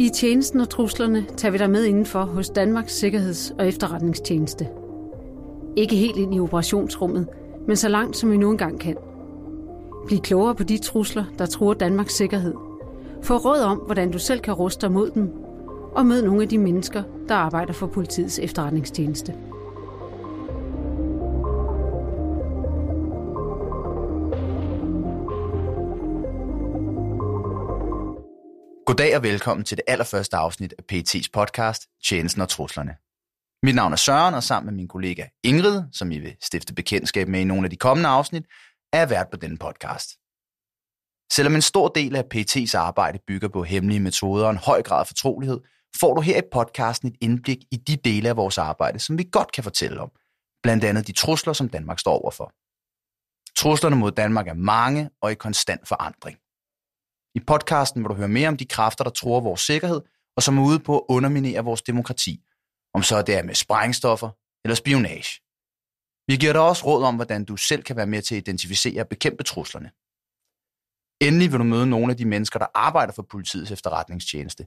I tjenesten og truslerne tager vi dig med indenfor hos Danmarks Sikkerheds- og Efterretningstjeneste. Ikke helt ind i operationsrummet, men så langt som vi nu engang kan. Bliv klogere på de trusler, der truer Danmarks sikkerhed. Få råd om, hvordan du selv kan ruste dig mod dem. Og mød nogle af de mennesker, der arbejder for politiets efterretningstjeneste. Goddag og velkommen til det allerførste afsnit af PET's podcast, Tjenesten og Truslerne. Mit navn er Søren, og sammen med min kollega Ingrid, som I vil stifte bekendtskab med i nogle af de kommende afsnit, er jeg vært på denne podcast. Selvom en stor del af PET's arbejde bygger på hemmelige metoder og en høj grad af fortrolighed, får du her i podcasten et indblik i de dele af vores arbejde, som vi godt kan fortælle om. Blandt andet de trusler, som Danmark står overfor. Truslerne mod Danmark er mange og i konstant forandring. I podcasten vil du høre mere om de kræfter, der tror vores sikkerhed, og som er ude på at underminere vores demokrati. Om så det er med sprængstoffer eller spionage. Vi giver dig også råd om, hvordan du selv kan være med til at identificere og bekæmpe truslerne. Endelig vil du møde nogle af de mennesker, der arbejder for politiets efterretningstjeneste.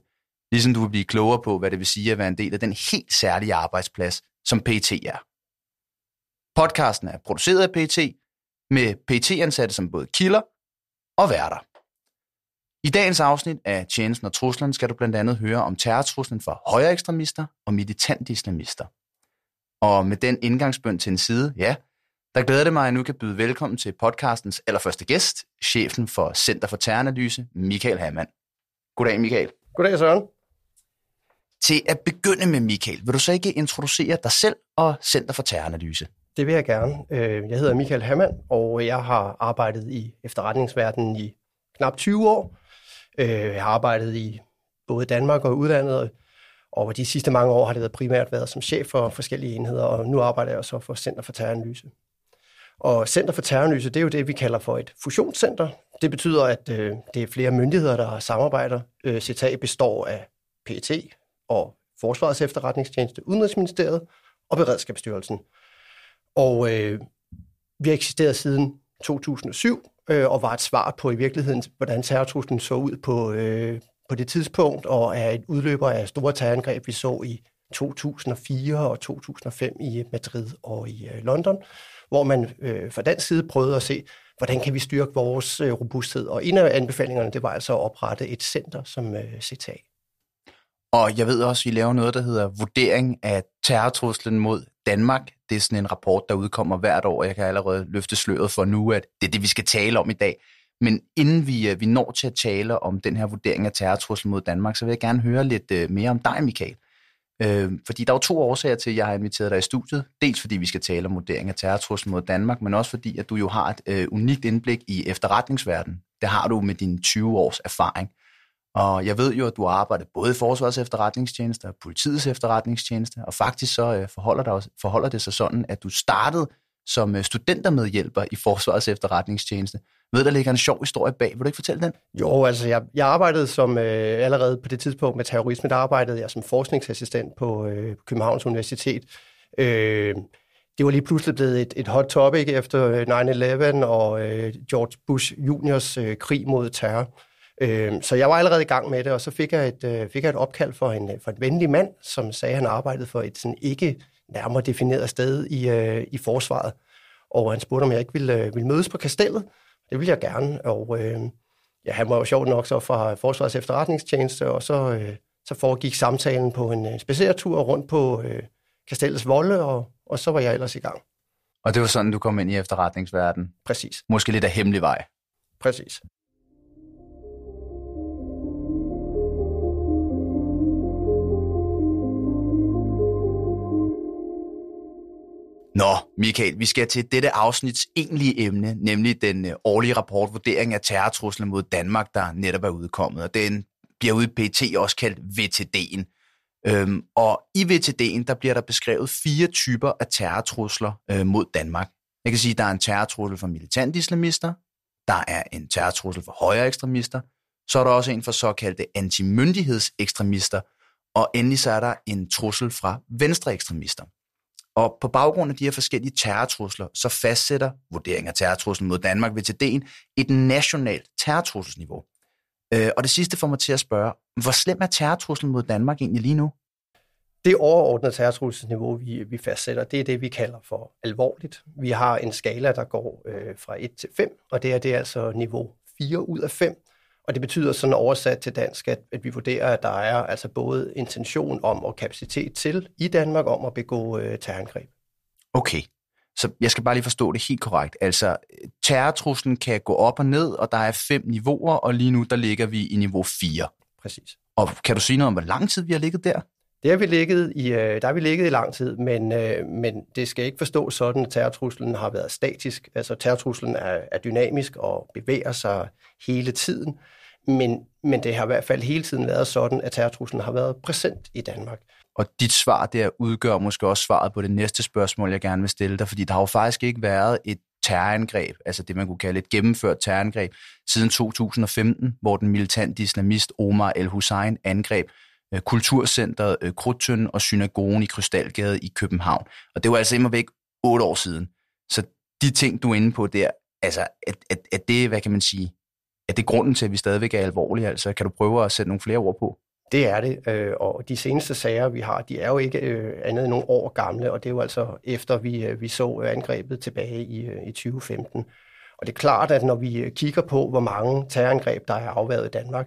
Ligesom du vil blive klogere på, hvad det vil sige at være en del af den helt særlige arbejdsplads, som PT er. Podcasten er produceret af PT, med PT-ansatte som både kilder og værter. I dagens afsnit af Tjenesten og Truslen skal du blandt andet høre om terrortruslen for højre ekstremister og militante islamister. Og med den indgangsbøn til en side, ja, der glæder det mig, at jeg nu kan byde velkommen til podcastens allerførste gæst, chefen for Center for Terroranalyse, Michael Hammann. Goddag, Michael. Goddag, Søren. Til at begynde med, Michael, vil du så ikke introducere dig selv og Center for Terroranalyse? Det vil jeg gerne. Øh, jeg hedder Michael Hammann, og jeg har arbejdet i efterretningsverdenen i knap 20 år. Øh, jeg har arbejdet i både Danmark og udlandet, og de sidste mange år har det primært været som chef for forskellige enheder, og nu arbejder jeg så for Center for Terroranalyse. Og Center for Terroranalyse, det er jo det, vi kalder for et fusionscenter. Det betyder, at øh, det er flere myndigheder, der samarbejder. Øh, CTA består af PET og Forsvarets efterretningstjeneste, Udenrigsministeriet og Beredskabsstyrelsen. Og øh, vi har eksisteret siden 2007, øh, og var et svar på i virkeligheden, hvordan terrortruslen så ud på, øh, på det tidspunkt, og er et udløber af store terrorangreb, vi så i 2004 og 2005 i Madrid og i øh, London, hvor man øh, fra den side prøvede at se, hvordan kan vi styrke vores øh, robusthed. Og en af anbefalingerne, det var altså at oprette et center som øh, CTA. Og jeg ved også, at I laver noget, der hedder vurdering af terrortruslen mod Danmark. Det er sådan en rapport, der udkommer hvert år, og jeg kan allerede løfte sløret for nu, at det er det, vi skal tale om i dag. Men inden vi, øh, vi når til at tale om den her vurdering af terrortruslen mod Danmark, så vil jeg gerne høre lidt øh, mere om dig, Michael. Øh, fordi der er jo to årsager til, at jeg har inviteret dig i studiet. Dels fordi vi skal tale om vurdering af terrortruslen mod Danmark, men også fordi, at du jo har et øh, unikt indblik i efterretningsverdenen. Det har du med dine 20 års erfaring. Og jeg ved jo, at du har arbejdet både i Forsvarets efterretningstjeneste og politiets efterretningstjeneste, og faktisk så øh, forholder, der, forholder det sig sådan, at du startede som øh, studentermedhjælper i Forsvarets efterretningstjeneste. Ved, der ligger en sjov historie bag. Vil du ikke fortælle den? Jo, altså jeg, jeg arbejdede som øh, allerede på det tidspunkt med terrorisme, der arbejdede jeg som forskningsassistent på øh, Københavns Universitet. Øh, det var lige pludselig blevet et, et hot topic efter øh, 9-11 og øh, George Bush juniors øh, krig mod terror. Øh, så jeg var allerede i gang med det, og så fik jeg et, øh, fik jeg et opkald for en, for en venlig mand, som sagde, at han arbejdede for et sådan ikke nærmere defineret sted i, øh, i forsvaret. Og han spurgte, om jeg ikke ville, øh, ville mødes på kastellet. Det ville jeg gerne, og øh, ja, han var jo sjovt nok så fra Forsvarets efterretningstjeneste, og så, øh, så foregik samtalen på en øh, spaceretur rundt på øh, kastellets volde, og, og så var jeg ellers i gang. Og det var sådan, du kom ind i efterretningsverdenen? Præcis. Måske lidt af hemmelig vej? Præcis. Nå, Michael, vi skal til dette afsnits egentlige emne, nemlig den øh, årlige rapport vurdering af terrortruslen mod Danmark, der netop er udkommet. Og den bliver ude i PT også kaldt VTD'en. Øhm, og i VTD'en, der bliver der beskrevet fire typer af terrortrusler øh, mod Danmark. Jeg kan sige, at der er en terrortrussel for militante islamister, der er en terrortrussel for højre ekstremister, så er der også en for såkaldte antimyndighedsekstremister, og endelig så er der en trussel fra venstre ekstremister. Og på baggrund af de her forskellige terrortrusler, så fastsætter vurderingen af terrortruslen mod Danmark ved TD'en et nationalt terrortrusselsniveau. Øh, og det sidste får mig til at spørge, hvor slem er terrortruslen mod Danmark egentlig lige nu? Det overordnede terrortrusselsniveau, vi, vi fastsætter, det er det, vi kalder for alvorligt. Vi har en skala, der går øh, fra 1 til 5, og det er, det er altså niveau 4 ud af 5. Og det betyder sådan oversat til dansk, at, at vi vurderer, at der er altså både intention om og kapacitet til i Danmark om at begå øh, terrorangreb. Okay, så jeg skal bare lige forstå det helt korrekt. Altså, terrortruslen kan gå op og ned, og der er fem niveauer, og lige nu der ligger vi i niveau 4. Præcis. Og kan du sige noget om, hvor lang tid vi har ligget der? Det har vi ligget i, øh, der har vi ligget i lang tid, men, øh, men det skal ikke forstås sådan, at terrortruslen har været statisk. Altså terrortruslen er, er dynamisk og bevæger sig hele tiden, men, men det har i hvert fald hele tiden været sådan, at terrortruslen har været præsent i Danmark. Og dit svar der udgør måske også svaret på det næste spørgsmål, jeg gerne vil stille dig, fordi der har jo faktisk ikke været et terrorangreb, altså det man kunne kalde et gennemført terrorangreb, siden 2015, hvor den militante islamist Omar El-Hussein angreb øh, kulturcentret øh, Krudtøn og synagogen i Krystalgade i København. Og det var altså imod væk otte år siden. Så de ting, du er inde på der, altså, at, at, at det, hvad kan man sige, er det grunden til, at vi stadigvæk er alvorlige? Altså, kan du prøve at sætte nogle flere ord på? Det er det, øh, og de seneste sager, vi har, de er jo ikke øh, andet end nogle år gamle, og det er jo altså efter, vi, øh, vi så angrebet tilbage i, i 2015. Og det er klart, at når vi kigger på, hvor mange terrorangreb, der er afværet i Danmark,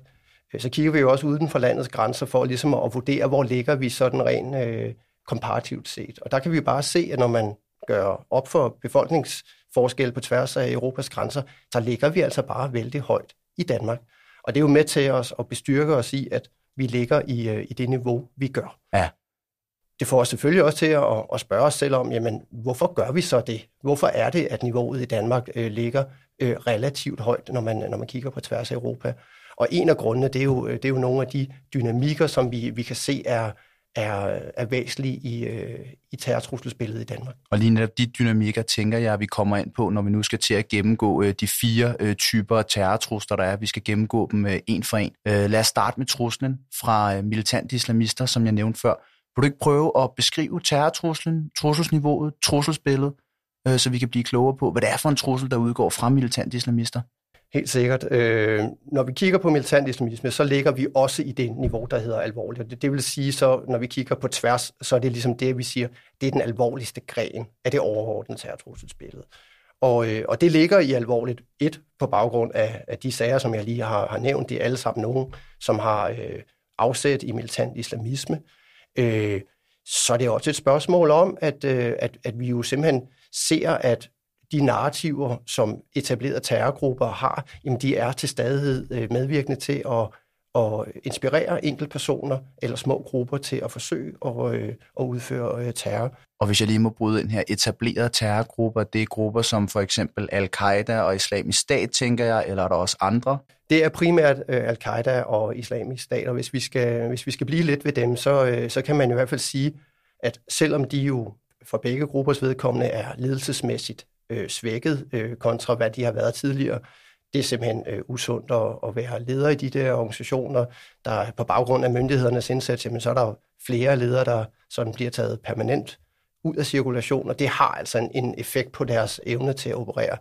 så kigger vi jo også uden for landets grænser for ligesom at vurdere, hvor ligger vi sådan rent øh, komparativt set. Og der kan vi bare se, at når man gør op for befolknings befolkningsforskel på tværs af Europas grænser, så ligger vi altså bare vældig højt i Danmark. Og det er jo med til os at bestyrke os i, at vi ligger i, øh, i det niveau, vi gør. Ja. Det får os selvfølgelig også til at, at spørge os selv om, jamen, hvorfor gør vi så det? Hvorfor er det, at niveauet i Danmark øh, ligger øh, relativt højt, når man, når man kigger på tværs af Europa? Og en af grundene, det er jo, det er jo nogle af de dynamikker, som vi, vi kan se er, er, er væsentlige i, øh, i terrortrusselsbilledet i Danmark. Og lige netop de dynamikker tænker jeg, at vi kommer ind på, når vi nu skal til at gennemgå øh, de fire øh, typer terrortrusler, der er. Vi skal gennemgå dem øh, en for en. Øh, lad os starte med truslen fra øh, militante islamister, som jeg nævnte før. Vil du ikke prøve at beskrive terrortruslen, trusselsniveauet, trusselsbilledet, øh, så vi kan blive klogere på, hvad det er for en trussel, der udgår fra militante islamister? Helt sikkert. Øh, når vi kigger på militant islamisme, så ligger vi også i det niveau, der hedder alvorligt. Det, det vil sige, så når vi kigger på tværs, så er det ligesom det, vi siger, det er den alvorligste gren af det overordnede terrortrusselsbillede. Og, øh, og det ligger i alvorligt et på baggrund af, af de sager, som jeg lige har, har nævnt. Det er alle sammen nogen, som har øh, afsæt i militant islamisme. Øh, så er det også et spørgsmål om, at, øh, at, at vi jo simpelthen ser, at de narrativer, som etablerede terrorgrupper har, jamen de er til stadighed øh, medvirkende til at, at inspirere enkeltpersoner eller små grupper til at forsøge at, øh, at udføre øh, terror. Og hvis jeg lige må bryde ind her, etablerede terrorgrupper, det er grupper som for eksempel Al-Qaida og Islamisk Stat, tænker jeg, eller er der også andre? Det er primært Al-Qaida og Islamisk Stat, og hvis vi skal, hvis vi skal blive lidt ved dem, så, så kan man i hvert fald sige, at selvom de jo for begge gruppers vedkommende er ledelsesmæssigt øh, svækket øh, kontra hvad de har været tidligere. Det er simpelthen øh, usundt at, at være leder i de der organisationer, der på baggrund af myndighedernes indsats, jamen, så er der flere ledere, der sådan bliver taget permanent ud af cirkulation, og det har altså en, en effekt på deres evne til at operere.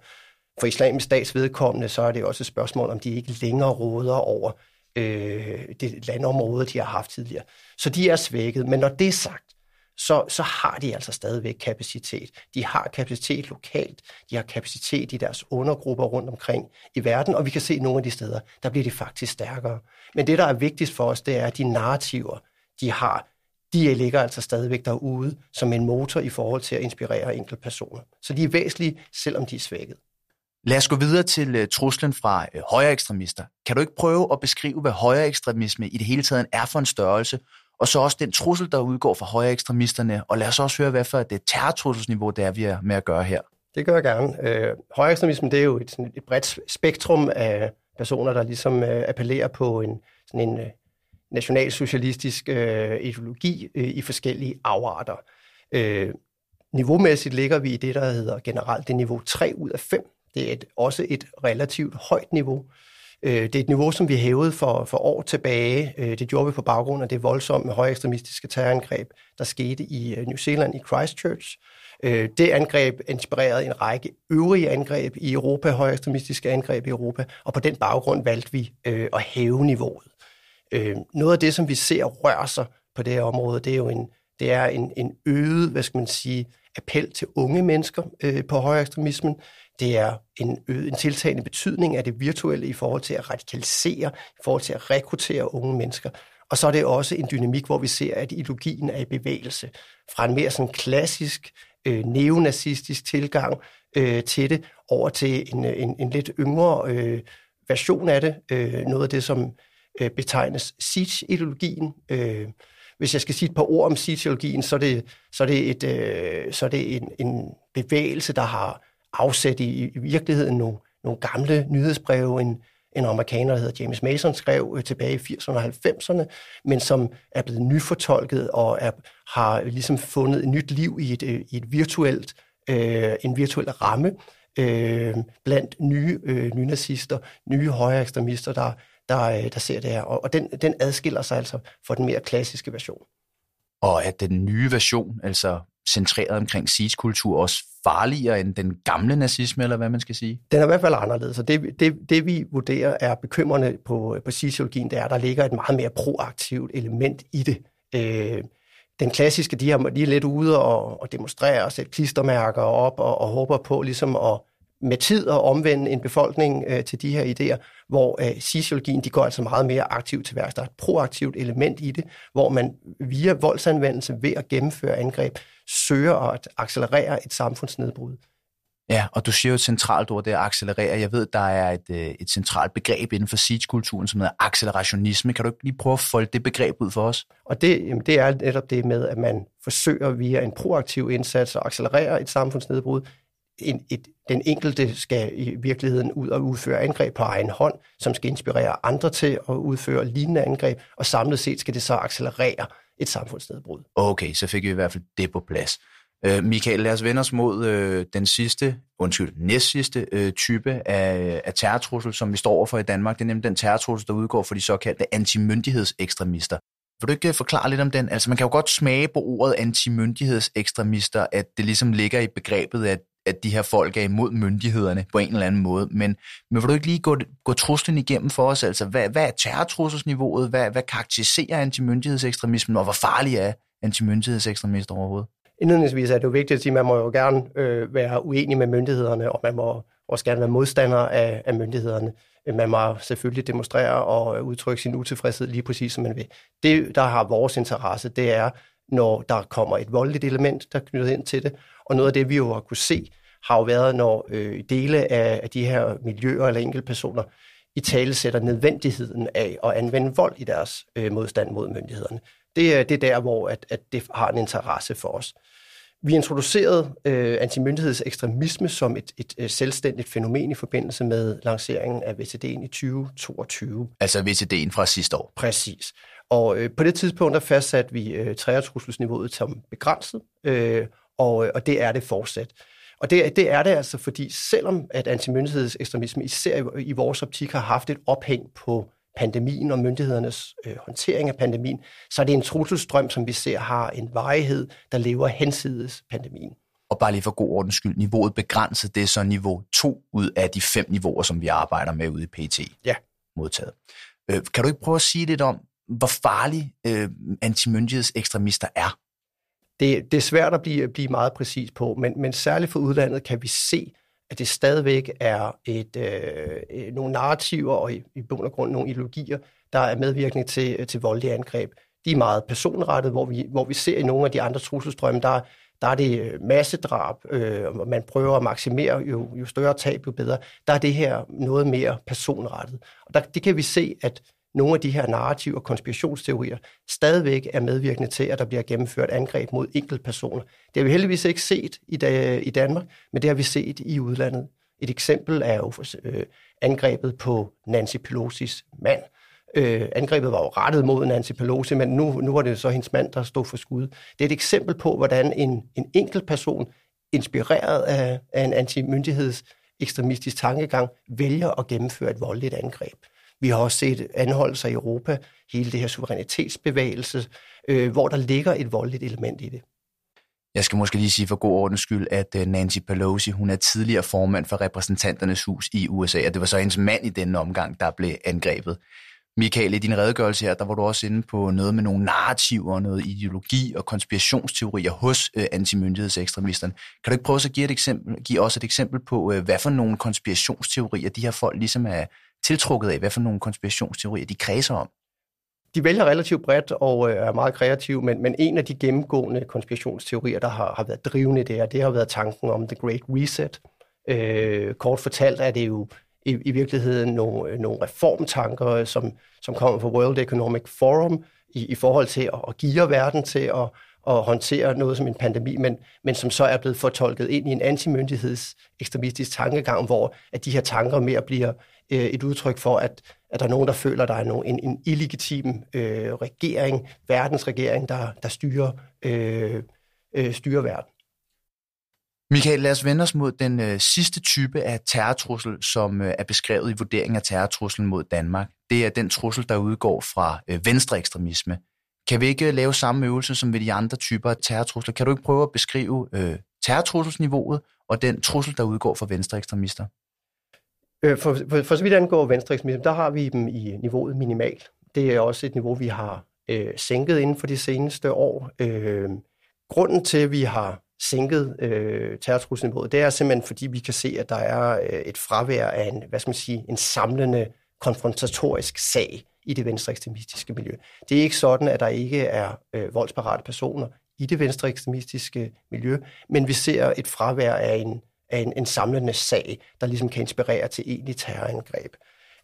For islamisk stats vedkommende, så er det også et spørgsmål, om de ikke længere råder over øh, det landområde, de har haft tidligere. Så de er svækket, men når det er sagt, så, så har de altså stadigvæk kapacitet. De har kapacitet lokalt, de har kapacitet i deres undergrupper rundt omkring i verden, og vi kan se nogle af de steder, der bliver de faktisk stærkere. Men det, der er vigtigst for os, det er, at de narrativer, de har, de ligger altså stadigvæk derude som en motor i forhold til at inspirere enkelte personer. Så de er væsentlige, selvom de er svækket. Lad os gå videre til øh, truslen fra øh, højre ekstremister. Kan du ikke prøve at beskrive, hvad højre ekstremisme i det hele taget er for en størrelse, og så også den trussel, der udgår fra højre ekstremisterne, og lad os også høre, hvad for det øh, terrortrusselsniveau, det er, vi er med at gøre her. Det gør jeg gerne. Øh, højre ekstremisme, det er jo et, sådan et bredt spektrum af personer, der ligesom øh, appellerer på en, sådan en øh, nationalsocialistisk øh, ideologi øh, i forskellige afarter. Øh, niveaumæssigt ligger vi i det, der hedder generelt det niveau 3 ud af 5. Det er et, også et relativt højt niveau. Øh, Øh, det er et niveau, som vi hævede for, for år tilbage. Øh, det gjorde vi på baggrund af det voldsomme højekstremistiske terrorangreb, der skete i øh, New Zealand i Christchurch. Det angreb inspirerede en række øvrige angreb i Europa, højre ekstremistiske angreb i Europa, og på den baggrund valgte vi at hæve niveauet. Noget af det, som vi ser røre sig på det her område, det er jo en, det er en, en øget, hvad skal man sige, appel til unge mennesker øh, på højre ekstremismen. Det er en, en tiltagende betydning af det virtuelle i forhold til at radikalisere, i forhold til at rekruttere unge mennesker. Og så er det også en dynamik, hvor vi ser, at ideologien er i bevægelse. Fra en mere sådan klassisk øh, neonazistisk tilgang øh, til det, over til en, en, en lidt yngre øh, version af det. Øh, noget af det, som øh, betegnes siege-ideologien. Øh, hvis jeg skal sige et par ord om siege-ideologien, så er det, så er det, et, øh, så er det en, en bevægelse, der har afsæt i, i virkeligheden nogle, nogle gamle nyhedsbreve, en, en amerikaner, der hedder James Mason, skrev øh, tilbage i 80'erne og 90'erne, men som er blevet nyfortolket og er, har ligesom fundet et nyt liv i et, øh, i et virtuelt, øh, en virtuel ramme øh, blandt nye øh, nynazister, nye højre ekstremister, der, der, øh, der ser det her. Og, og den, den adskiller sig altså fra den mere klassiske version. Og at den nye version, altså centreret omkring siege-kultur, også farligere end den gamle nazisme, eller hvad man skal sige? Den er i hvert fald anderledes, og det, det, det vi vurderer er bekymrende på, på siege-ideologien, det er, at der ligger et meget mere proaktivt element i det. Øh, den klassiske, de er, de er lidt ude og, og demonstrere og sætte klistermærker op og, og håber på ligesom at med tid at omvende en befolkning øh, til de her idéer, hvor øh, sociologien de går altså meget mere aktivt til værks. Der er et proaktivt element i det, hvor man via voldsanvendelse ved at gennemføre angreb søger at accelerere et samfundsnedbrud. Ja, og du siger jo et centralt ord, det er accelerere. Jeg ved, der er et, øh, et centralt begreb inden for siege-kulturen, som hedder accelerationisme. Kan du ikke lige prøve at folde det begreb ud for os? Og det, jamen, det er netop det med, at man forsøger via en proaktiv indsats at accelerere et samfundsnedbrud en, et, den enkelte skal i virkeligheden ud og udføre angreb på egen hånd, som skal inspirere andre til at udføre lignende angreb, og samlet set skal det så accelerere et samfundsnedbrud. Okay, så fik vi i hvert fald det på plads. Øh, Michael, lad os vende os mod øh, den sidste, undskyld, næstsidste øh, type af, af terrortrussel, som vi står overfor i Danmark. Det er nemlig den terrortrussel, der udgår for de såkaldte antimyndighedsekstremister. Vil du ikke øh, forklare lidt om den? Altså man kan jo godt smage på ordet antimyndighedsekstremister, at det ligesom ligger i begrebet, at at de her folk er imod myndighederne på en eller anden måde. Men, men vil du ikke lige gå, gå truslen igennem for os? Altså, hvad, hvad er terrortrusselsniveauet? Hvad, hvad karakteriserer antimyndighedsekstremismen? Og hvor farlig er antimyndighedsekstremister overhovedet? Indledningsvis er det jo vigtigt at sige, at man må jo gerne øh, være uenig med myndighederne, og man må også gerne være modstander af, af myndighederne. Man må selvfølgelig demonstrere og udtrykke sin utilfredshed lige præcis, som man vil. Det, der har vores interesse, det er, når der kommer et voldeligt element, der er knyttet ind til det, og noget af det, vi jo har kunne se, har jo været, når øh, dele af, af de her miljøer eller enkeltpersoner i tale sætter nødvendigheden af at anvende vold i deres øh, modstand mod myndighederne. Det, er, det er der, hvor at, at det har en interesse for os. Vi introducerede øh, antimyndighedsekstremisme som et, et, et selvstændigt fænomen i forbindelse med lanceringen af VCD'en i 2022. Altså VCD'en fra sidste år? Præcis. Og øh, på det tidspunkt der fastsatte vi øh, terrortrusselsniveauet som begrænset, øh, og, øh, og det er det fortsat. Og det, det er det altså, fordi selvom at antimyndighedsekstremisme især i, i vores optik har haft et ophæng på pandemien og myndighedernes øh, håndtering af pandemien, så er det en trusselstrøm, som vi ser har en varighed, der lever hensides pandemien. Og bare lige for god ordens skyld, niveauet begrænset, det er så niveau 2 ud af de fem niveauer, som vi arbejder med ude i PT. Ja. Modtaget. Øh, kan du ikke prøve at sige lidt om, hvor farlige øh, antimyndighedsekstremister er? Det, det er svært at blive, blive meget præcis på, men, men særligt for udlandet kan vi se, at det stadigvæk er et, øh, øh nogle narrativer og i, i bund og grund nogle ideologier, der er medvirkning til, til voldelige angreb. De er meget personrettet, hvor vi, hvor vi ser i nogle af de andre trusselstrømme, der, der er det øh, massedrab, øh, og man prøver at maksimere, jo, jo større tab, jo bedre. Der er det her noget mere personrettet. Og der, det kan vi se, at nogle af de her narrative og konspirationsteorier stadigvæk er medvirkende til, at der bliver gennemført angreb mod enkeltpersoner. Det har vi heldigvis ikke set i, dag, i Danmark, men det har vi set i udlandet. Et eksempel er jo øh, angrebet på Nancy Pelosi's mand. Øh, angrebet var jo rettet mod Nancy Pelosi, men nu, nu var det så hendes mand, der stod for skud. Det er et eksempel på, hvordan en, en enkelt person, inspireret af, af en antimyndigheds ekstremistisk tankegang, vælger at gennemføre et voldeligt angreb. Vi har også set anholdelser i Europa, hele det her suverænitetsbevægelse, øh, hvor der ligger et voldeligt element i det. Jeg skal måske lige sige for god ordens skyld, at øh, Nancy Pelosi, hun er tidligere formand for repræsentanternes hus i USA, og det var så hendes mand i denne omgang, der blev angrebet. Michael, i din redegørelse her, der var du også inde på noget med nogle narrativer, noget ideologi og konspirationsteorier hos øh, antimyndighedsekstremisterne. Kan du ikke prøve at give, et eksempel, give os et eksempel på, øh, hvad for nogle konspirationsteorier de her folk ligesom er tiltrukket af? Hvad for nogle konspirationsteorier de kredser om? De vælger relativt bredt og øh, er meget kreative, men, men en af de gennemgående konspirationsteorier, der har, har været drivende der, det har været tanken om The Great Reset. Øh, kort fortalt er det jo i, i virkeligheden nogle, øh, nogle reformtanker, som, som kommer fra World Economic Forum i, i forhold til at, at give verden til at, at håndtere noget som en pandemi, men, men som så er blevet fortolket ind i en antimyndigheds ekstremistisk tankegang, hvor at de her tanker mere bliver øh, et udtryk for, at, at der er nogen, der føler, at der er nogen, en, en illegitim øh, regering, verdensregering, der, der styrer, øh, øh, styrer verden. Michael, lad os vende os mod den øh, sidste type af terrortrussel, som øh, er beskrevet i vurderingen af terrortruslen mod Danmark. Det er den trussel, der udgår fra øh, venstre ekstremisme. Kan vi ikke øh, lave samme øvelse som ved de andre typer af terrortrusler? Kan du ikke prøve at beskrive øh, terrortrusselsniveauet og den trussel, der udgår fra venstre ekstremister? Øh, for, for, for så vidt angår venstre ekstremisme, der har vi dem i niveauet minimal. Det er også et niveau, vi har øh, sænket inden for de seneste år. Øh, grunden til, at vi har sænket øh, terrortrusselniveauet, det er simpelthen, fordi vi kan se, at der er øh, et fravær af en, hvad skal man sige, en samlende konfrontatorisk sag i det venstre ekstremistiske miljø. Det er ikke sådan, at der ikke er øh, voldsparate personer i det venstre ekstremistiske miljø, men vi ser et fravær af en, af en, en samlende sag, der ligesom kan inspirere til egentlig terrorangreb.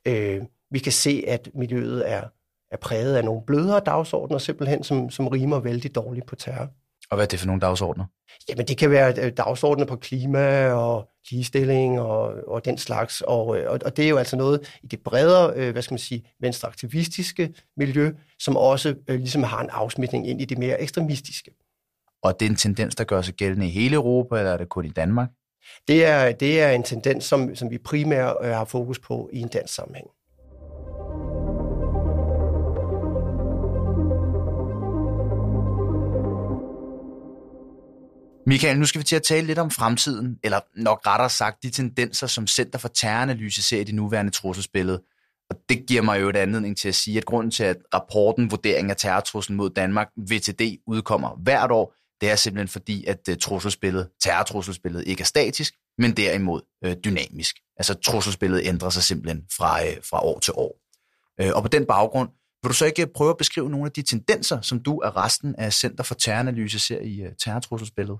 Øh, vi kan se, at miljøet er, er præget af nogle blødere dagsordner, simpelthen, som, som rimer vældig dårligt på terror. Og hvad er det for nogle dagsordner? Jamen, det kan være øh, dagsordner på klima og ligestilling og, og den slags. Og, øh, og, og det er jo altså noget i det bredere, øh, hvad skal man sige, venstreaktivistiske miljø, som også øh, ligesom har en afsmitning ind i det mere ekstremistiske. Og det er en tendens, der gør sig gældende i hele Europa, eller er det kun i Danmark? Det er, det er en tendens, som, som vi primært øh, har fokus på i en dansk sammenhæng. Michael, nu skal vi til at tale lidt om fremtiden, eller nok rettere sagt de tendenser, som Center for Terroranalyse ser i det nuværende trusselsbillede. Og det giver mig jo et anledning til at sige, at grunden til, at rapporten Vurdering af terrortruslen mod Danmark, VTD, udkommer hvert år, det er simpelthen fordi, at øh, trusselspillet, trusselsbilledet, terrortrusselsbilledet ikke er statisk, men derimod øh, dynamisk. Altså trusselsbilledet ændrer sig simpelthen fra, øh, fra år til år. Øh, og på den baggrund, vil du så ikke prøve at beskrive nogle af de tendenser, som du og resten af Center for Terroranalyse ser i øh, terrortrusselsbilledet?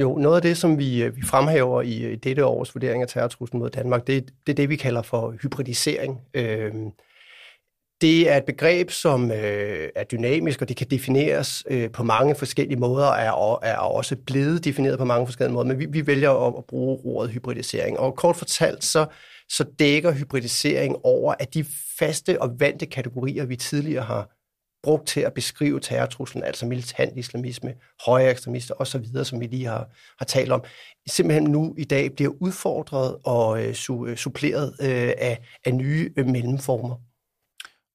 Jo, noget af det, som vi, øh, vi fremhæver i, øh, i dette års vurdering af terrortruslen mod Danmark, det, det er det, vi kalder for hybridisering. Øh, det er et begreb, som øh, er dynamisk, og det kan defineres øh, på mange forskellige måder, er, er også blevet defineret på mange forskellige måder, men vi, vi vælger at, at bruge ordet hybridisering. Og kort fortalt, så, så dækker hybridisering over, at de faste og vante kategorier, vi tidligere har brugt til at beskrive terrortruslen, altså militant islamisme, højre ekstremister osv., som vi lige har, har talt om, simpelthen nu i dag bliver udfordret og øh, su, øh, suppleret øh, af, af nye øh, mellemformer.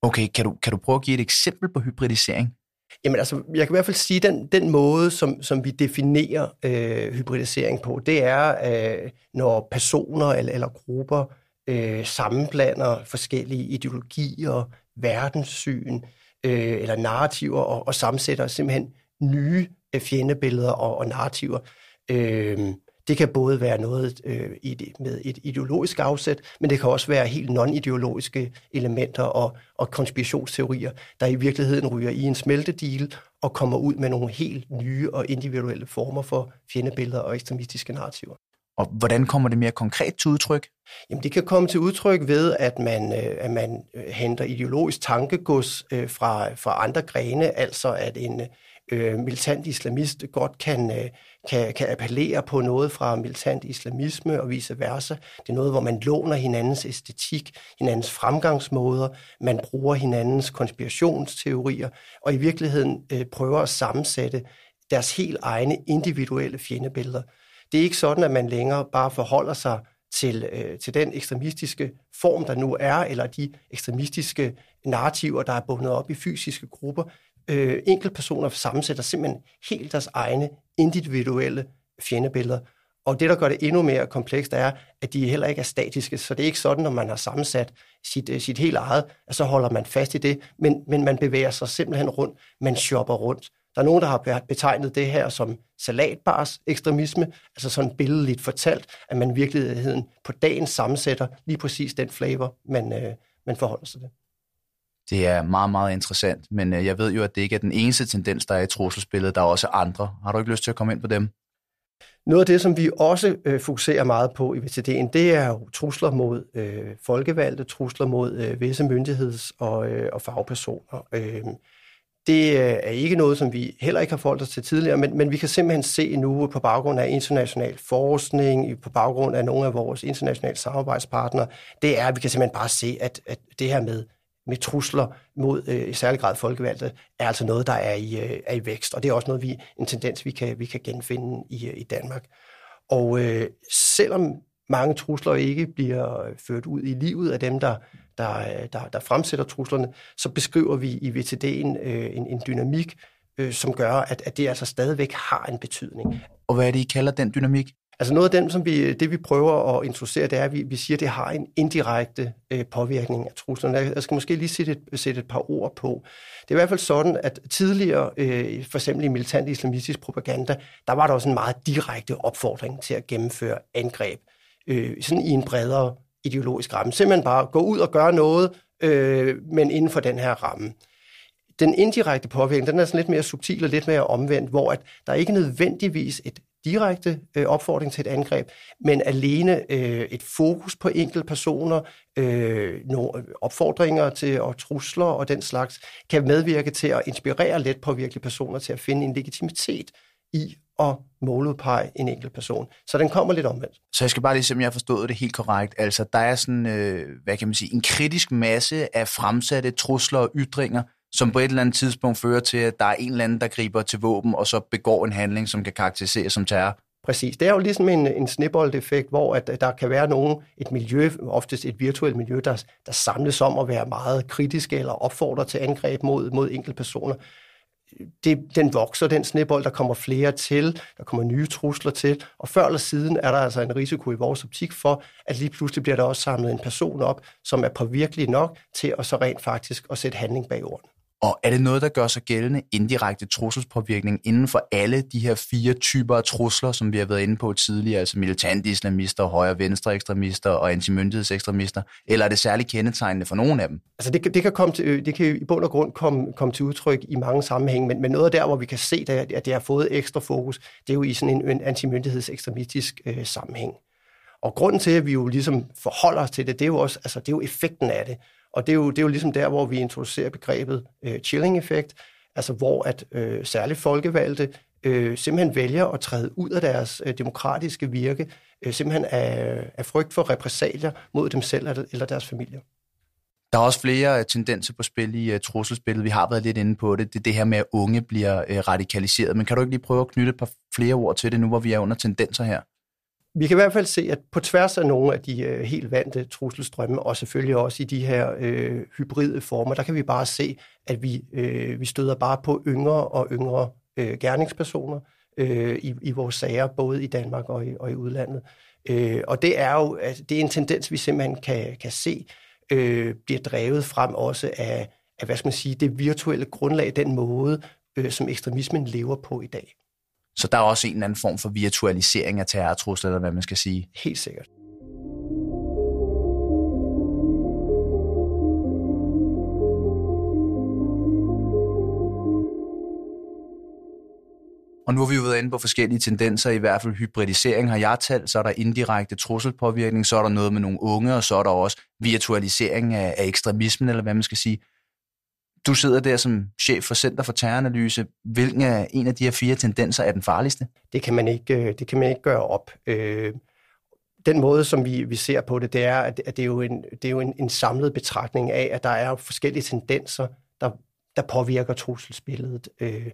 Okay, kan du, kan du prøve at give et eksempel på hybridisering? Jamen altså, jeg kan i hvert fald sige, at den, den måde, som, som vi definerer øh, hybridisering på, det er, øh, når personer eller, eller grupper øh, sammenblander forskellige ideologier, verdenssyn, øh, eller narrativer og, og sammensætter simpelthen nye øh, fjendebilleder og, og narrativer. Øh, det kan både være noget øh, med et ideologisk afsæt, men det kan også være helt non-ideologiske elementer og, og konspirationsteorier, der i virkeligheden ryger i en smeltedil og kommer ud med nogle helt nye og individuelle former for fjendebilleder og ekstremistiske narrativer. Og hvordan kommer det mere konkret til udtryk? Jamen, det kan komme til udtryk ved, at man, øh, at man øh, henter ideologisk tankegods øh, fra, fra andre grene, altså at en øh, militant islamist godt kan, øh, kan, kan appellere på noget fra militant islamisme og vice versa. Det er noget, hvor man låner hinandens æstetik, hinandens fremgangsmåder, man bruger hinandens konspirationsteorier, og i virkeligheden øh, prøver at sammensætte deres helt egne individuelle fjendebilleder. Det er ikke sådan, at man længere bare forholder sig til, øh, til den ekstremistiske form, der nu er, eller de ekstremistiske narrativer, der er bundet op i fysiske grupper øh, enkeltpersoner sammensætter simpelthen helt deres egne individuelle fjendebilleder. Og det, der gør det endnu mere komplekst, er, at de heller ikke er statiske. Så det er ikke sådan, når man har sammensat sit, øh, sit helt eget, at så holder man fast i det, men, men man bevæger sig simpelthen rundt, man shopper rundt. Der er nogen, der har betegnet det her som salatbars ekstremisme, altså sådan billedligt fortalt, at man i virkeligheden på dagen sammensætter lige præcis den flavor, man, øh, man forholder sig til. Det er meget, meget interessant, men øh, jeg ved jo, at det ikke er den eneste tendens, der er i trusselsbilledet. Der er også andre. Har du ikke lyst til at komme ind på dem? Noget af det, som vi også øh, fokuserer meget på i VCD'en, det er jo trusler mod øh, folkevalgte, trusler mod øh, visse myndigheds- og, øh, og fagpersoner. Øh, det øh, er ikke noget, som vi heller ikke har forholdt os til tidligere, men, men vi kan simpelthen se nu på baggrund af international forskning, på baggrund af nogle af vores internationale samarbejdspartnere, det er, at vi kan simpelthen bare se, at, at det her med med trusler mod øh, i særlig grad folkevalgte, er altså noget, der er i, øh, er i vækst. Og det er også noget, vi, en tendens, vi kan, vi kan genfinde i, øh, i Danmark. Og øh, selvom mange trusler ikke bliver ført ud i livet af dem, der, der, øh, der, der fremsætter truslerne, så beskriver vi i VTD'en øh, en, en dynamik, øh, som gør, at, at det altså stadigvæk har en betydning. Og hvad er det, I kalder den dynamik? Altså noget af dem, som vi, det vi prøver at introducere, det er, at vi, vi siger, at det har en indirekte øh, påvirkning af truslerne. Jeg skal måske lige sætte et, sætte et par ord på. Det er i hvert fald sådan, at tidligere, øh, for eksempel i militant islamistisk propaganda, der var der også en meget direkte opfordring til at gennemføre angreb. Øh, sådan i en bredere ideologisk ramme. Simpelthen bare gå ud og gøre noget, øh, men inden for den her ramme. Den indirekte påvirkning, den er sådan lidt mere subtil og lidt mere omvendt, hvor at der ikke nødvendigvis et direkte øh, opfordring til et angreb, men alene øh, et fokus på enkelte personer, øh, nogle øh, opfordringer til og trusler og den slags, kan medvirke til at inspirere let påvirkelige personer til at finde en legitimitet i at måludpege en enkelt person. Så den kommer lidt omvendt. Så jeg skal bare lige se, om jeg har forstået det helt korrekt. Altså, der er sådan, øh, hvad kan man sige, en kritisk masse af fremsatte trusler og ytringer, som på et eller andet tidspunkt fører til, at der er en eller anden, der griber til våben, og så begår en handling, som kan karakteriseres som terror. Præcis. Det er jo ligesom en, en snibboldeffekt, hvor at, der kan være nogen, et miljø, oftest et virtuelt miljø, der, der samles om at være meget kritiske eller opfordrer til angreb mod, mod enkelte personer. Det, den vokser, den snibbold, der kommer flere til, der kommer nye trusler til, og før eller siden er der altså en risiko i vores optik for, at lige pludselig bliver der også samlet en person op, som er påvirkelig nok til at så rent faktisk at sætte handling bag ordene. Og er det noget, der gør sig gældende indirekte trusselspåvirkning inden for alle de her fire typer af trusler, som vi har været inde på tidligere, altså militante islamister, højre- venstre ekstremister og antimyndighedsekstremister, eller er det særligt kendetegnende for nogen af dem? Altså det, det, kan, komme til, øh, det kan i bund og grund komme, komme til udtryk i mange sammenhænge, men, men noget der, hvor vi kan se, at det har fået ekstra fokus, det er jo i sådan en, en antimyndighedsekstremistisk øh, sammenhæng. Og grunden til, at vi jo ligesom forholder os til det, det er jo også altså, det er jo effekten af det. Og det er jo, det er jo ligesom der, hvor vi introducerer begrebet øh, chilling-effekt, altså hvor at øh, særligt folkevalgte øh, simpelthen vælger at træde ud af deres øh, demokratiske virke, øh, simpelthen af, af frygt for repressalier mod dem selv eller deres familier. Der er også flere øh, tendenser på spil i øh, uh, trusselsspillet. Vi har været lidt inde på det. Det er det her med, at unge bliver uh, radikaliseret. Men kan du ikke lige prøve at knytte et par flere ord til det nu, hvor vi er under tendenser her? Vi kan i hvert fald se, at på tværs af nogle af de øh, helt vante trusselstrømme, og selvfølgelig også i de her øh, hybride former, der kan vi bare se, at vi, øh, vi støder bare på yngre og yngre øh, gerningspersoner øh, i, i vores sager, både i Danmark og i, og i udlandet. Øh, og det er jo altså, det er en tendens, vi simpelthen kan, kan se, øh, bliver drevet frem også af, af, hvad skal man sige, det virtuelle grundlag, den måde, øh, som ekstremismen lever på i dag. Så der er også en eller anden form for virtualisering af terrortrusler, eller hvad man skal sige. Helt sikkert. Og nu har vi jo været inde på forskellige tendenser, i hvert fald hybridisering har jeg talt, så er der indirekte trusselpåvirkning, så er der noget med nogle unge, og så er der også virtualisering af, af ekstremismen, eller hvad man skal sige. Du sidder der som chef for Center for Terroranalyse. Hvilken af en af de her fire tendenser er den farligste? Det kan man ikke, øh, det kan man ikke gøre op. Øh, den måde, som vi, vi ser på det, det er, at det er jo, en, det er jo en, en samlet betragtning af, at der er forskellige tendenser, der, der påvirker trusselsbilledet. Øh,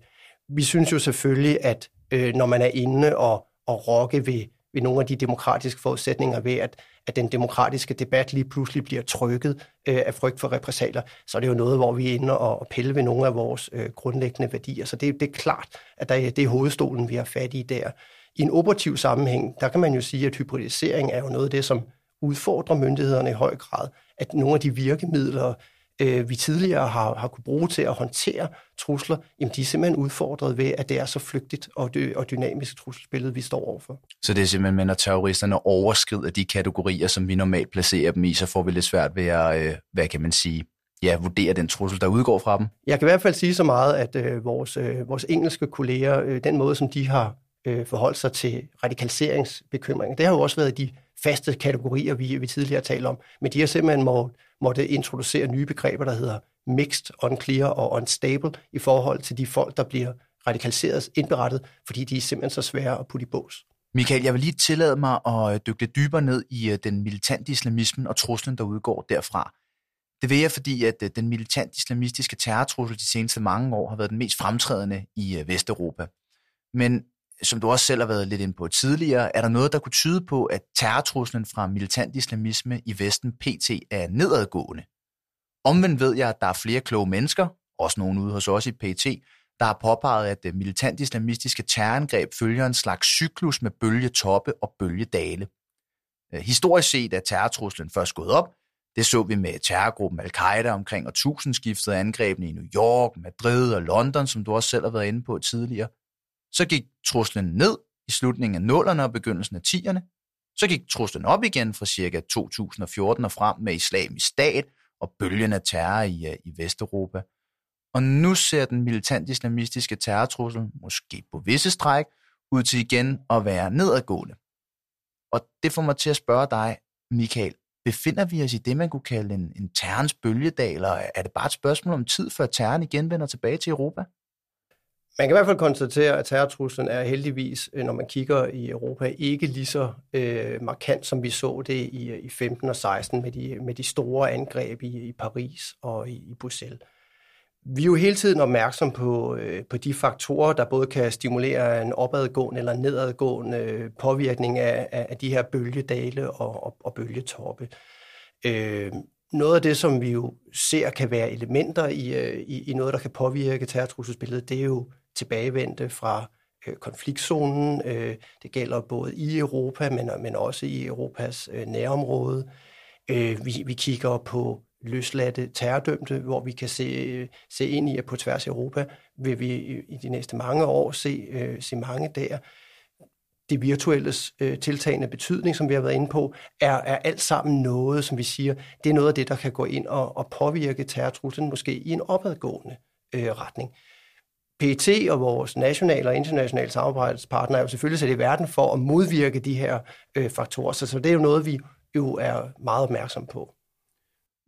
vi synes jo selvfølgelig, at øh, når man er inde og, og rokke ved, ved nogle af de demokratiske forudsætninger ved, at, at den demokratiske debat lige pludselig bliver trykket øh, af frygt for repressalier, så er det jo noget, hvor vi er inde og, og pille ved nogle af vores øh, grundlæggende værdier. Så det, det er klart, at der, det er hovedstolen, vi har fat i der. I en operativ sammenhæng, der kan man jo sige, at hybridisering er jo noget af det, som udfordrer myndighederne i høj grad, at nogle af de virkemidler, øh, vi tidligere har, har kunne bruge til at håndtere trusler, jamen de er simpelthen udfordret ved, at det er så flygtigt og, dy- og dynamisk trusselsbillede, vi står overfor. Så det er simpelthen, når terroristerne overskrider de kategorier, som vi normalt placerer dem i, så får vi lidt svært ved at, øh, hvad kan man sige, ja, vurdere den trussel, der udgår fra dem? Jeg kan i hvert fald sige så meget, at øh, vores, øh, vores engelske kolleger, øh, den måde, som de har øh, forholdt sig til radikaliseringsbekymringer, det har jo også været de faste kategorier, vi, vi tidligere har talt om, men de har simpelthen må, måtte introducere nye begreber, der hedder mixed, unclear og unstable i forhold til de folk, der bliver radikaliseret indberettet, fordi de er simpelthen så svære at putte i bås. Michael, jeg vil lige tillade mig at øh, dykke lidt dybere ned i øh, den militante islamismen og truslen, der udgår derfra. Det vil jeg, fordi at øh, den militant islamistiske terrortrussel de seneste mange år har været den mest fremtrædende i Vesteuropa. Men som du også selv har været lidt ind på tidligere, er der noget, der kunne tyde på, at terrortruslen fra militant islamisme i Vesten pt. er nedadgående. Omvendt ved jeg, at der er flere kloge mennesker, også nogen ude hos os i PT, der har påpeget, at det militant islamistiske terrorangreb følger en slags cyklus med bølgetoppe og bølgedale. Øh, historisk set er terrortruslen først gået op. Det så vi med terrorgruppen Al-Qaida omkring årtusindskiftet angrebene i New York, Madrid og London, som du også selv har været inde på tidligere. Så gik truslen ned i slutningen af nullerne og begyndelsen af 10'erne. Så gik truslen op igen fra ca. 2014 og frem med islamisk stat og bølgen af terror i, øh, i Vesteuropa. Og nu ser den militant islamistiske terrortrussel, måske på visse stræk, ud til igen at være nedadgående. Og det får mig til at spørge dig, Michael, befinder vi os i det, man kunne kalde en, en terrens bølgedal, eller er det bare et spørgsmål om tid, før terroren igen vender tilbage til Europa? Man kan i hvert fald konstatere, at terrortruslen er heldigvis, øh, når man kigger i Europa, ikke lige så øh, markant, som vi så det i, øh, i 15 og 16 med de, med de store angreb i, i Paris og i, i Bruxelles. Vi er jo hele tiden opmærksom på, øh, på de faktorer, der både kan stimulere en opadgående eller nedadgående øh, påvirkning af, af, af de her bølgedale og, og, og bølgetoppe. Øh, noget af det, som vi jo ser kan være elementer i, øh, i, i noget, der kan påvirke terrortrusselsbilledet, det er jo tilbagevendte fra øh, konfliktzonen. Øh, det gælder både i Europa, men, men også i Europas øh, nærområde. Øh, vi, vi kigger på løsladte terrordømte, hvor vi kan se, øh, se ind i, at på tværs af Europa vil vi øh, i de næste mange år se, øh, se mange der. Det virtuelle øh, tiltagende betydning, som vi har været inde på, er, er alt sammen noget, som vi siger, det er noget af det, der kan gå ind og, og påvirke terrortruslen måske i en opadgående øh, retning. PET og vores nationale og internationale samarbejdspartnere er jo selvfølgelig sat i verden for at modvirke de her øh, faktorer, så, så det er jo noget, vi jo er meget opmærksom på.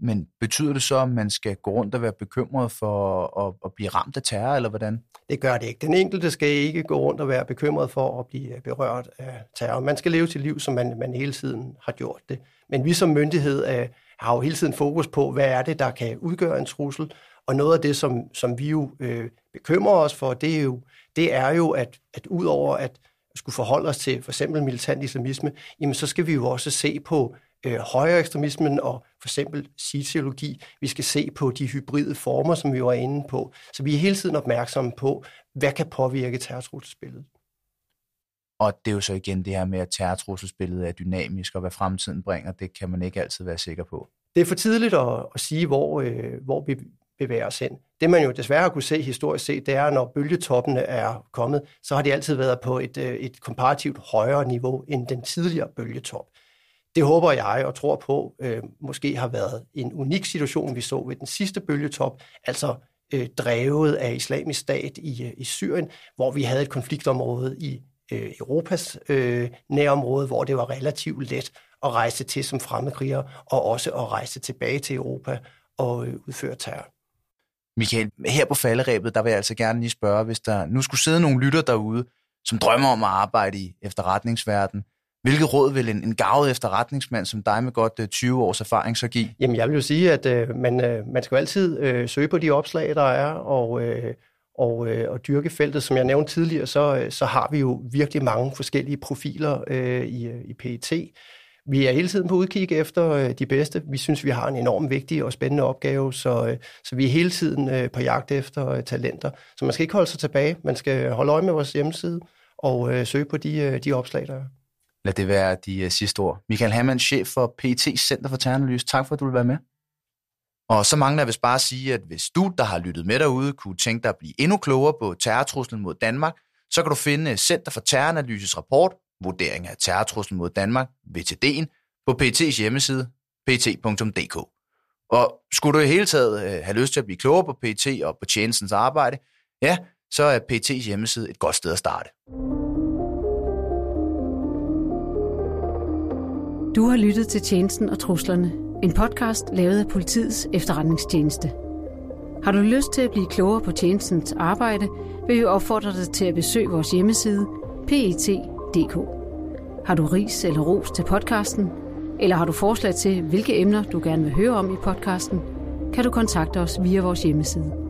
Men betyder det så, at man skal gå rundt og være bekymret for at, at blive ramt af terror, eller hvordan? Det gør det ikke. Den enkelte skal ikke gå rundt og være bekymret for at blive berørt af terror. Man skal leve sit liv, som man, man hele tiden har gjort det. Men vi som myndighed er, har jo hele tiden fokus på, hvad er det, der kan udgøre en trussel, og noget af det, som, som vi jo øh, bekymrer os for, det er jo, det er jo at, at ud over at skulle forholde os til for eksempel militant islamisme, jamen så skal vi jo også se på øh, højere ekstremismen og for eksempel sociologi. Vi skal se på de hybride former, som vi var inde på. Så vi er hele tiden opmærksomme på, hvad kan påvirke terrortrusselsbilledet. Og det er jo så igen det her med, at terrortrusselsbilledet er dynamisk, og hvad fremtiden bringer, det kan man ikke altid være sikker på. Det er for tidligt at, at sige, hvor, øh, hvor vi bevæger os hen. Det man jo desværre har kunne se historisk set, det er, når bølgetoppene er kommet, så har de altid været på et, øh, et komparativt højere niveau end den tidligere bølgetop. Det håber jeg og tror på, øh, måske har været en unik situation, vi så ved den sidste bølgetop, altså øh, drevet af islamisk stat i, øh, i Syrien, hvor vi havde et konfliktområde i øh, Europas øh, nærområde, hvor det var relativt let at rejse til som fremmedkriger, og også at rejse tilbage til Europa og øh, udføre terror. Michael, her på falderæbet, der vil jeg altså gerne lige spørge, hvis der nu skulle sidde nogle lytter derude, som drømmer om at arbejde i efterretningsverden, hvilket råd vil en, en gavet efterretningsmand som dig med godt øh, 20 års erfaring så give? Jamen, jeg vil jo sige, at øh, man, øh, man skal jo altid øh, søge på de opslag, der er, og, øh, og, øh, og dyrke feltet. Som jeg nævnte tidligere, så, øh, så har vi jo virkelig mange forskellige profiler øh, i, øh, i PET. Vi er hele tiden på udkig efter øh, de bedste. Vi synes, vi har en enorm vigtig og spændende opgave, så, øh, så vi er hele tiden øh, på jagt efter øh, talenter. Så man skal ikke holde sig tilbage. Man skal holde øje med vores hjemmeside og øh, søge på de, øh, de opslag, der er. Lad det være de øh, sidste ord. Michael Hammann, chef for PET Center for Terroranalyse. Tak for, at du vil være med. Og så mangler jeg vist bare at sige, at hvis du, der har lyttet med derude, kunne tænke dig at blive endnu klogere på terrortruslen mod Danmark, så kan du finde Center for Terroranalyses rapport, Vurdering af terrortruslen mod Danmark, VTD'en, på PT's hjemmeside, pt.dk. Og skulle du i hele taget øh, have lyst til at blive klogere på PT og på tjenestens arbejde, ja, så er PT's hjemmeside et godt sted at starte. Du har lyttet til Tjenesten og Truslerne, en podcast lavet af politiets efterretningstjeneste. Har du lyst til at blive klogere på tjenestens arbejde, vil vi opfordre dig til at besøge vores hjemmeside pet.dk. Har du ris eller ros til podcasten, eller har du forslag til, hvilke emner du gerne vil høre om i podcasten, kan du kontakte os via vores hjemmeside.